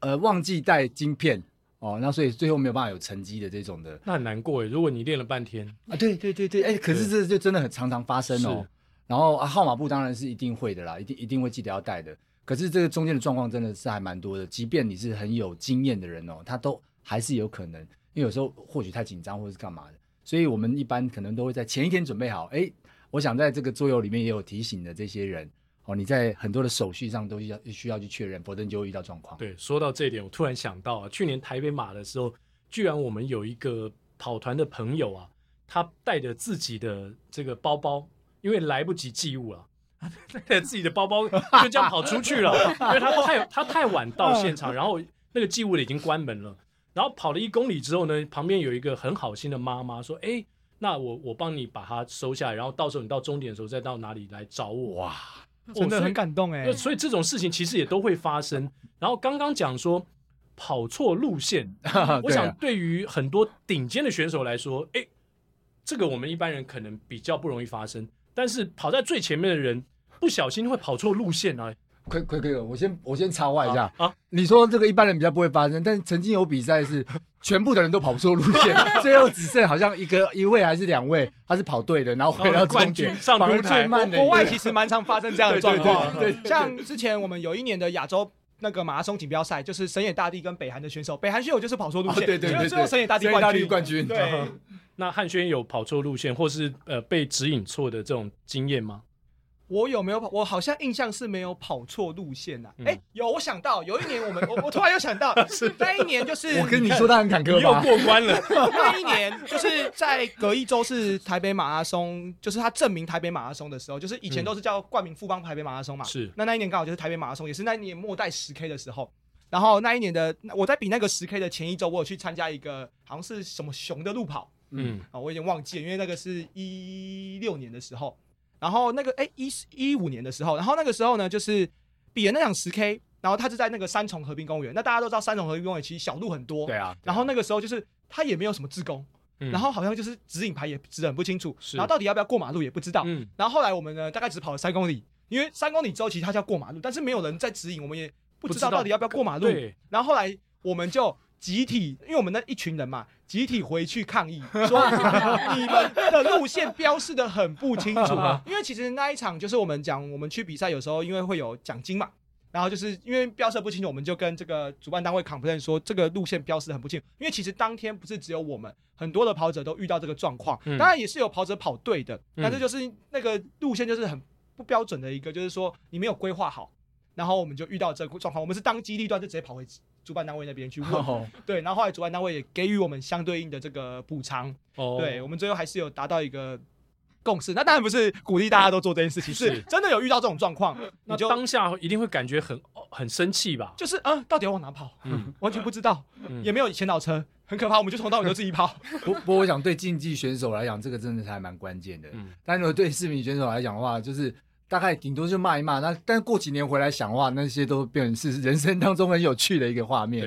呃，忘记带晶片哦，那所以最后没有办法有成绩的这种的，那很难过诶。如果你练了半天啊，对对对对，哎，可是这就真的很常常发生哦。然后啊，号码布当然是一定会的啦，一定一定会记得要带的。可是这个中间的状况真的是还蛮多的，即便你是很有经验的人哦，他都还是有可能，因为有时候或许太紧张或者是干嘛的。所以，我们一般可能都会在前一天准备好。哎，我想在这个桌游里面也有提醒的这些人哦，你在很多的手续上都需要需要去确认，否则你就会遇到状况。对，说到这一点，我突然想到啊，去年台北马的时候，居然我们有一个跑团的朋友啊，他带着自己的这个包包，因为来不及寄物了，带着自己的包包就这样跑出去了，因为他太他太晚到现场，然后那个寄物的已经关门了。然后跑了一公里之后呢，旁边有一个很好心的妈妈说：“哎，那我我帮你把它收下来，然后到时候你到终点的时候再到哪里来找我。”哇，真的很感动哎、欸。所以这种事情其实也都会发生。然后刚刚讲说跑错路线，我想对于很多顶尖的选手来说，哎、欸，这个我们一般人可能比较不容易发生。但是跑在最前面的人不小心会跑错路线啊！亏亏亏了，我先我先插话一下啊！啊你说这个一般人比较不会发生，但曾经有比赛是全部的人都跑错路线，最后只剩好像一个一位还是两位，他是跑对的，然后回到终点上舞台。国外其实蛮常发生这样的状况，对，像之前我们有一年的亚洲那个马拉松锦标赛，就是神野大地跟北韩的选手，北韩选手就是跑错路线，对对对，对，最后神野大地冠军。对，那汉轩有跑错路线或是呃被指引错的这种经验吗？我有没有跑？我好像印象是没有跑错路线呐、啊。哎、嗯欸，有，我想到有一年我们，我我突然又想到，是那一年就是我跟你说他很坎坷，又过关了。那一年就是在隔一周是台北马拉松，就是他证明台北马拉松的时候，就是以前都是叫冠名富邦台北马拉松嘛。是、嗯。那那一年刚好就是台北马拉松，也是那一年末代十 K 的时候。然后那一年的我在比那个十 K 的前一周，我有去参加一个好像是什么熊的路跑。嗯。啊，我已经忘记了，因为那个是一六年的时候。然后那个哎，一一五年的时候，然后那个时候呢，就是比了那场十 K，然后他是在那个三重和平公园。那大家都知道三重和平公园其实小路很多，对啊。然后那个时候就是他也没有什么志工，然后好像就是指引牌也指的很不清楚，然后到底要不要过马路也不知道。然后后来我们呢，大概只跑了三公里，因为三公里之后其实他就要过马路，但是没有人在指引，我们也不知道到底要不要过马路。然后后来我们就。集体，因为我们那一群人嘛，集体回去抗议，说你们的路线标示的很不清楚。因为其实那一场就是我们讲，我们去比赛有时候因为会有奖金嘛，然后就是因为标示不清楚，我们就跟这个主办单位 complain 说这个路线标示很不清楚。因为其实当天不是只有我们，很多的跑者都遇到这个状况，当然也是有跑者跑对的，但是就是那个路线就是很不标准的一个，就是说你没有规划好，然后我们就遇到这个状况，我们是当机立断就直接跑回主办单位那边去问，oh. 对，然后后来主办单位也给予我们相对应的这个补偿，oh. 对，我们最后还是有达到一个共识。那当然不是鼓励大家都做这件事情，是真的有遇到这种状况，那就当下一定会感觉很很生气吧？就是啊，到底要往哪跑？嗯，完全不知道，嗯、也没有前导车，很可怕。我们就从到尾都自己跑。不不过，我想对竞技选手来讲，这个真的是还蛮关键的。嗯，但如果对市民选手来讲的话，就是。大概顶多就骂一骂，那但是过几年回来想的话，那些都变成是人生当中很有趣的一个画面。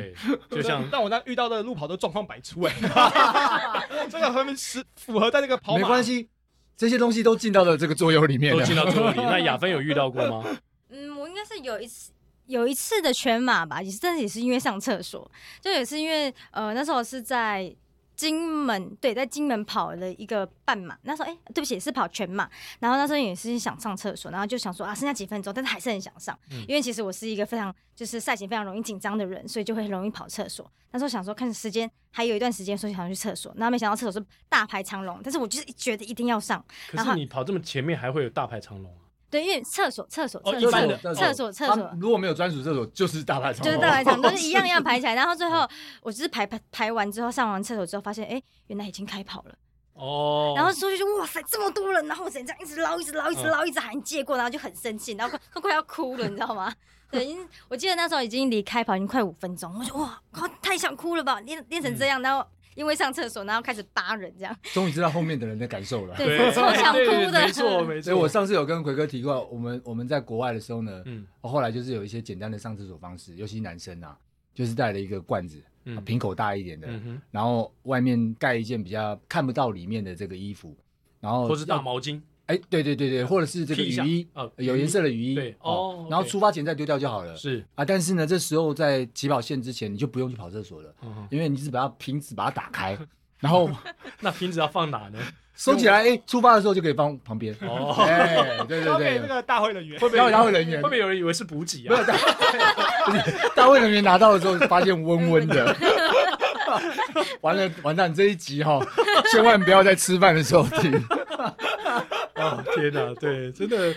对，就像但我那遇到的路跑都状况百出哎，这个他们是符合在那个跑马。没关系，这些东西都进到了这个桌游里面，都进到桌游里。那雅芬有遇到过吗？嗯，我应该是有一次有一次的全马吧，也是，但是也是因为上厕所，就也是因为呃那时候是在。金门对，在金门跑了一个半马，那时候哎、欸，对不起，是跑全马。然后那时候也是想上厕所，然后就想说啊，剩下几分钟，但是还是很想上，嗯、因为其实我是一个非常就是赛前非常容易紧张的人，所以就会容易跑厕所。那时候想说看时间还有一段时间，所以想去厕所。然后没想到厕所是大排长龙，但是我就是觉得一定要上。可是你跑这么前面还会有大排长龙？对，因为厕所、厕所、厕所、厕所、厕所，如果没有专属厕所，就是大排长龙，就是大排长龙，都是一样一样 排起来。然后最后，我就是排排排完之后，上完厕所之后，发现哎，原来已经开跑了。哦。然后出去就哇塞，这么多人，然后我只能这样一直捞，一直捞，一直捞，一直喊借过，然后就很生气，然后快快要哭了，你知道吗？对，因为我记得那时候已经离开跑已经快五分钟，我就哇，太想哭了吧，练练成这样，然后。因为上厕所，然后开始扒人，这样终于知道后面的人的感受了。对，超想哭的。没错，没错。所以我上次有跟奎哥提过，我们我们在国外的时候呢，嗯，我后来就是有一些简单的上厕所方式，尤其男生啊，就是带了一个罐子，嗯，瓶口大一点的，然后外面盖一件比较看不到里面的这个衣服，然后或是大毛巾。哎，对对对对，或者是这个雨衣，有颜色的雨衣，对哦，然后出发前再丢掉就好了。是啊，但是呢，这时候在起跑线之前，你就不用去跑厕所了，因为你只把它瓶子把它打开。然后，那瓶子要放哪呢？收起来，哎，出发的时候就可以放旁边。哦，哎，对对对，那个大会人员，会不会大会人员？会不会有人以为是补给啊？大会人员拿到的时候发现温温的，完了完蛋，这一集哈，千万不要在吃饭的时候听。哦天哪，对，真的，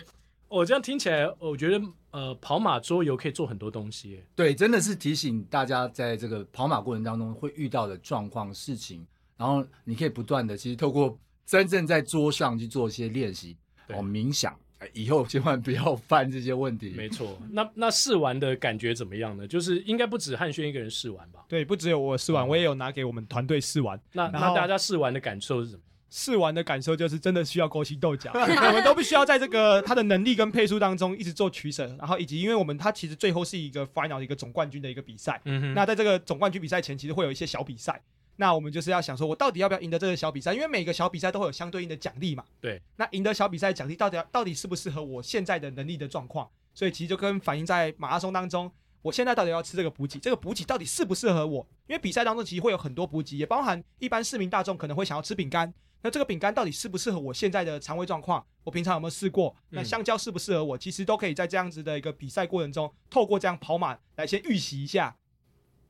我这样听起来，我觉得呃，跑马桌游可以做很多东西。对，真的是提醒大家，在这个跑马过程当中会遇到的状况、事情。然后你可以不断的，其实透过真正在桌上去做一些练习，哦，冥想，以后千万不要犯这些问题。没错，那那试玩的感觉怎么样呢？就是应该不止汉轩一个人试玩吧？对，不只有我试玩，我也有拿给我们团队试玩。那那大家试玩的感受是什么？试玩的感受就是真的需要勾心斗角，我们都必须要在这个他的能力跟配速当中一直做取舍，然后以及因为我们他其实最后是一个 final 的一个总冠军的一个比赛，嗯哼，那在这个总冠军比赛前，其实会有一些小比赛，那我们就是要想说，我到底要不要赢得这个小比赛？因为每个小比赛都会有相对应的奖励嘛，对，那赢得小比赛奖励到底要到底适不适合我现在的能力的状况？所以其实就跟反映在马拉松当中。我现在到底要吃这个补给？这个补给到底适不适合我？因为比赛当中其实会有很多补给，也包含一般市民大众可能会想要吃饼干。那这个饼干到底适不适合我现在的肠胃状况？我平常有没有试过？那香蕉适不适合我？其实都可以在这样子的一个比赛过程中，透过这样跑马来先预习一下。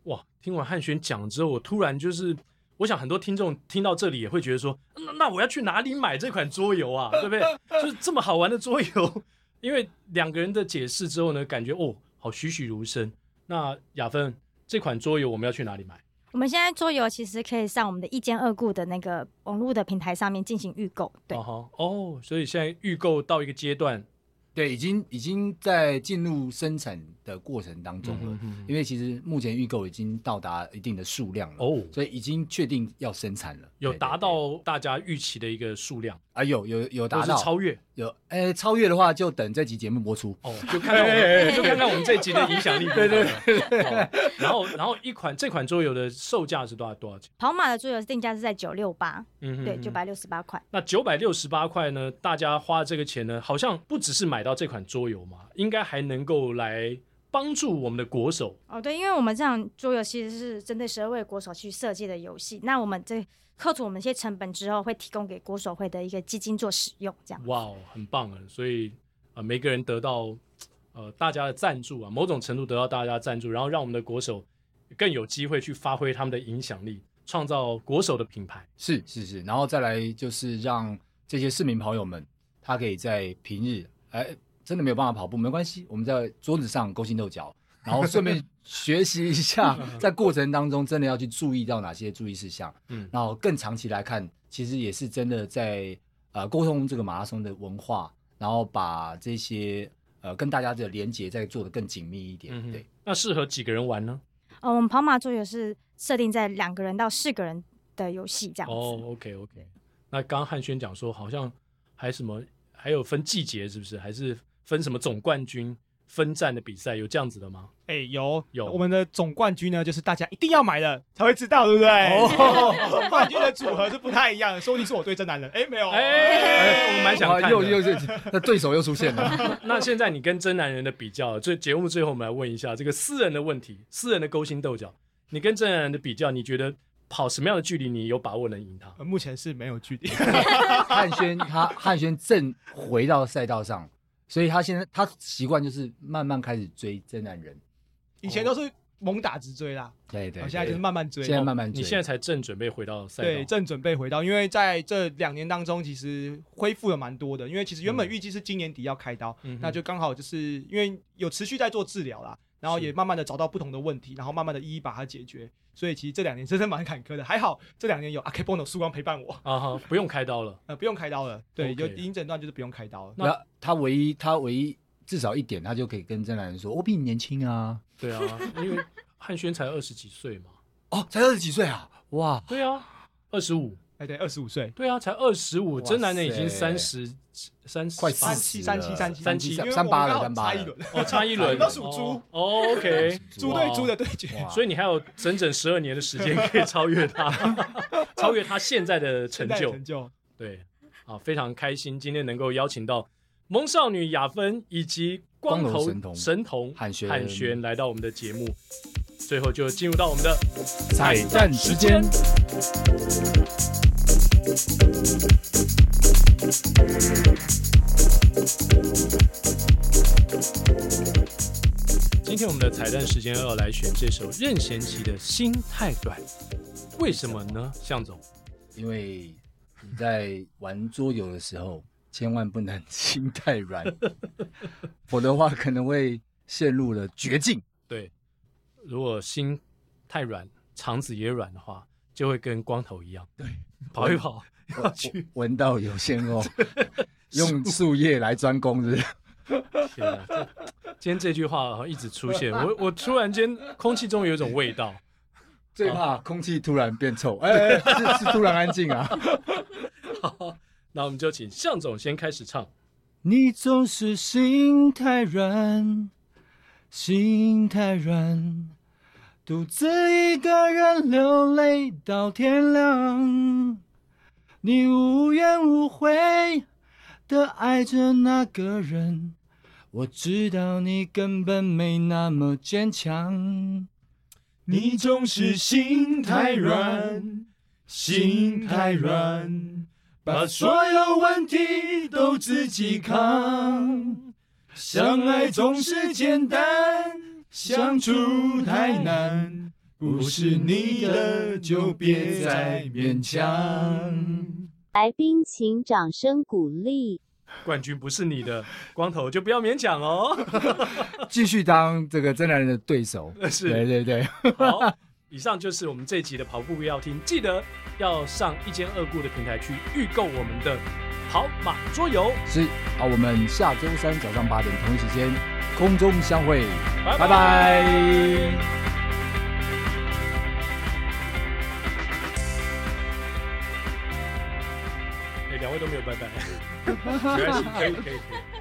哇！听完汉轩讲之后，我突然就是，我想很多听众听到这里也会觉得说，那那我要去哪里买这款桌游啊？对不对？就是这么好玩的桌游。因为两个人的解释之后呢，感觉哦。好栩栩如生。那雅芬，这款桌游我们要去哪里买？我们现在桌游其实可以上我们的一兼二顾的那个网络的平台上面进行预购。对，哦，哦，所以现在预购到一个阶段。对，已经已经在进入生产的过程当中了。嗯、哼哼，因为其实目前预购已经到达一定的数量了，哦，所以已经确定要生产了，有达到大家预期的一个数量啊，有有有达到超越，有，哎，超越的话就等这集节目播出哦，就看看我们就看看我们这集的影响力，对对对。然后然后一款这款桌游的售价是多少多少钱？跑马的桌游定价是在九六八，嗯，对，九百六十八块。那九百六十八块呢？大家花这个钱呢，好像不只是买到这款桌游嘛，应该还能够来帮助我们的国手哦。对，因为我们这样桌游其实是针对十二位国手去设计的游戏。那我们这扣除我们一些成本之后，会提供给国手会的一个基金做使用，这样。哇哦，很棒啊！所以呃，每个人得到呃大家的赞助啊，某种程度得到大家的赞助，然后让我们的国手更有机会去发挥他们的影响力，创造国手的品牌。是是是，然后再来就是让这些市民朋友们，他可以在平日哎。真的没有办法跑步没关系，我们在桌子上勾心斗角，然后顺便学习一下，在过程当中真的要去注意到哪些注意事项。嗯，然后更长期来看，其实也是真的在呃沟通这个马拉松的文化，然后把这些呃跟大家的连接再做得更紧密一点。嗯、对，那适合几个人玩呢？呃，我们跑马桌游是设定在两个人到四个人的游戏这样子。哦，OK OK。那刚刚汉轩讲说，好像还什么还有分季节，是不是？还是？分什么总冠军分站的比赛有这样子的吗？哎、欸，有有，我们的总冠军呢，就是大家一定要买的才会知道，对不对？哦，总冠军的组合是不太一样的，说不定是我对真男人。哎、欸，没有，哎、欸欸，我们蛮想看的，又又是那对手又出现了。那现在你跟真男人的比较，这节目最后我们来问一下这个私人的问题，私人的勾心斗角，你跟真男人的比较，你觉得跑什么样的距离你有把握能赢他？目前是没有距离。汉轩他汉轩正回到赛道上。所以他现在他习惯就是慢慢开始追真男人，以前都是猛打直追啦，对对，现在就是慢慢追，现在慢慢追，你现在才正准备回到赛道，对，正准备回到，因为在这两年当中，其实恢复了蛮多的，因为其实原本预计是今年底要开刀，嗯、那就刚好就是因为有持续在做治疗啦，然后也慢慢的找到不同的问题，然后慢慢的一一把它解决。所以其实这两年真的蛮坎坷的，还好这两年有 Akebono 曙光陪伴我。啊哈，不用开刀了，呃，不用开刀了，对，有已经诊断就是不用开刀了。那他唯一他唯一至少一点，他就可以跟真男人说，我比你年轻啊，对啊，因为汉轩才二十几岁嘛，哦，才二十几岁啊，哇，对啊，二十五。哎，对，二十五岁，对啊，才二十五，真男人已经三十三快三七三七三七。三七三八了，三八了，哦，差一轮，都属 猪，OK，猪对猪的对决，所以你还有整整十二年的时间可以超越他，超越他现在的成就，成就，对，啊，非常开心今天能够邀请到萌少女雅芬以及光头神童汉轩汉轩来到我们的节目，最后就进入到我们的彩蛋时间。今天我们的彩蛋时间要来选这首任贤齐的《心太软》，为什么呢？向总，因为你在玩桌游的时候，千万不能心太软，否则的话可能会陷入了绝境。对，如果心太软，肠子也软的话，就会跟光头一样。对。跑一跑，要去闻到有仙哦，用树叶来专攻是不是？天啊！今天这句话一直出现，我我突然间空气中有一种味道，最怕空气突然变臭，哎、欸，是是突然安静啊。好，那我们就请向总先开始唱。你总是心太软，心太软，独自一个人流泪到天亮。你无怨无悔的爱着那个人，我知道你根本没那么坚强。你总是心太软，心太软，把所有问题都自己扛。相爱总是简单，相处太难。不是你的就别再勉强。来宾请掌声鼓励。冠军不是你的，光头就不要勉强哦。继续当这个真男人的对手。是，对对对。好，以上就是我们这一集的跑步不要听，记得要上一间二顾的平台去预购我们的跑马桌游。是，好，我们下周三早上八点同一时间空中相会，拜拜。拜拜两位都没有拜拜，没关系，可以可以可以。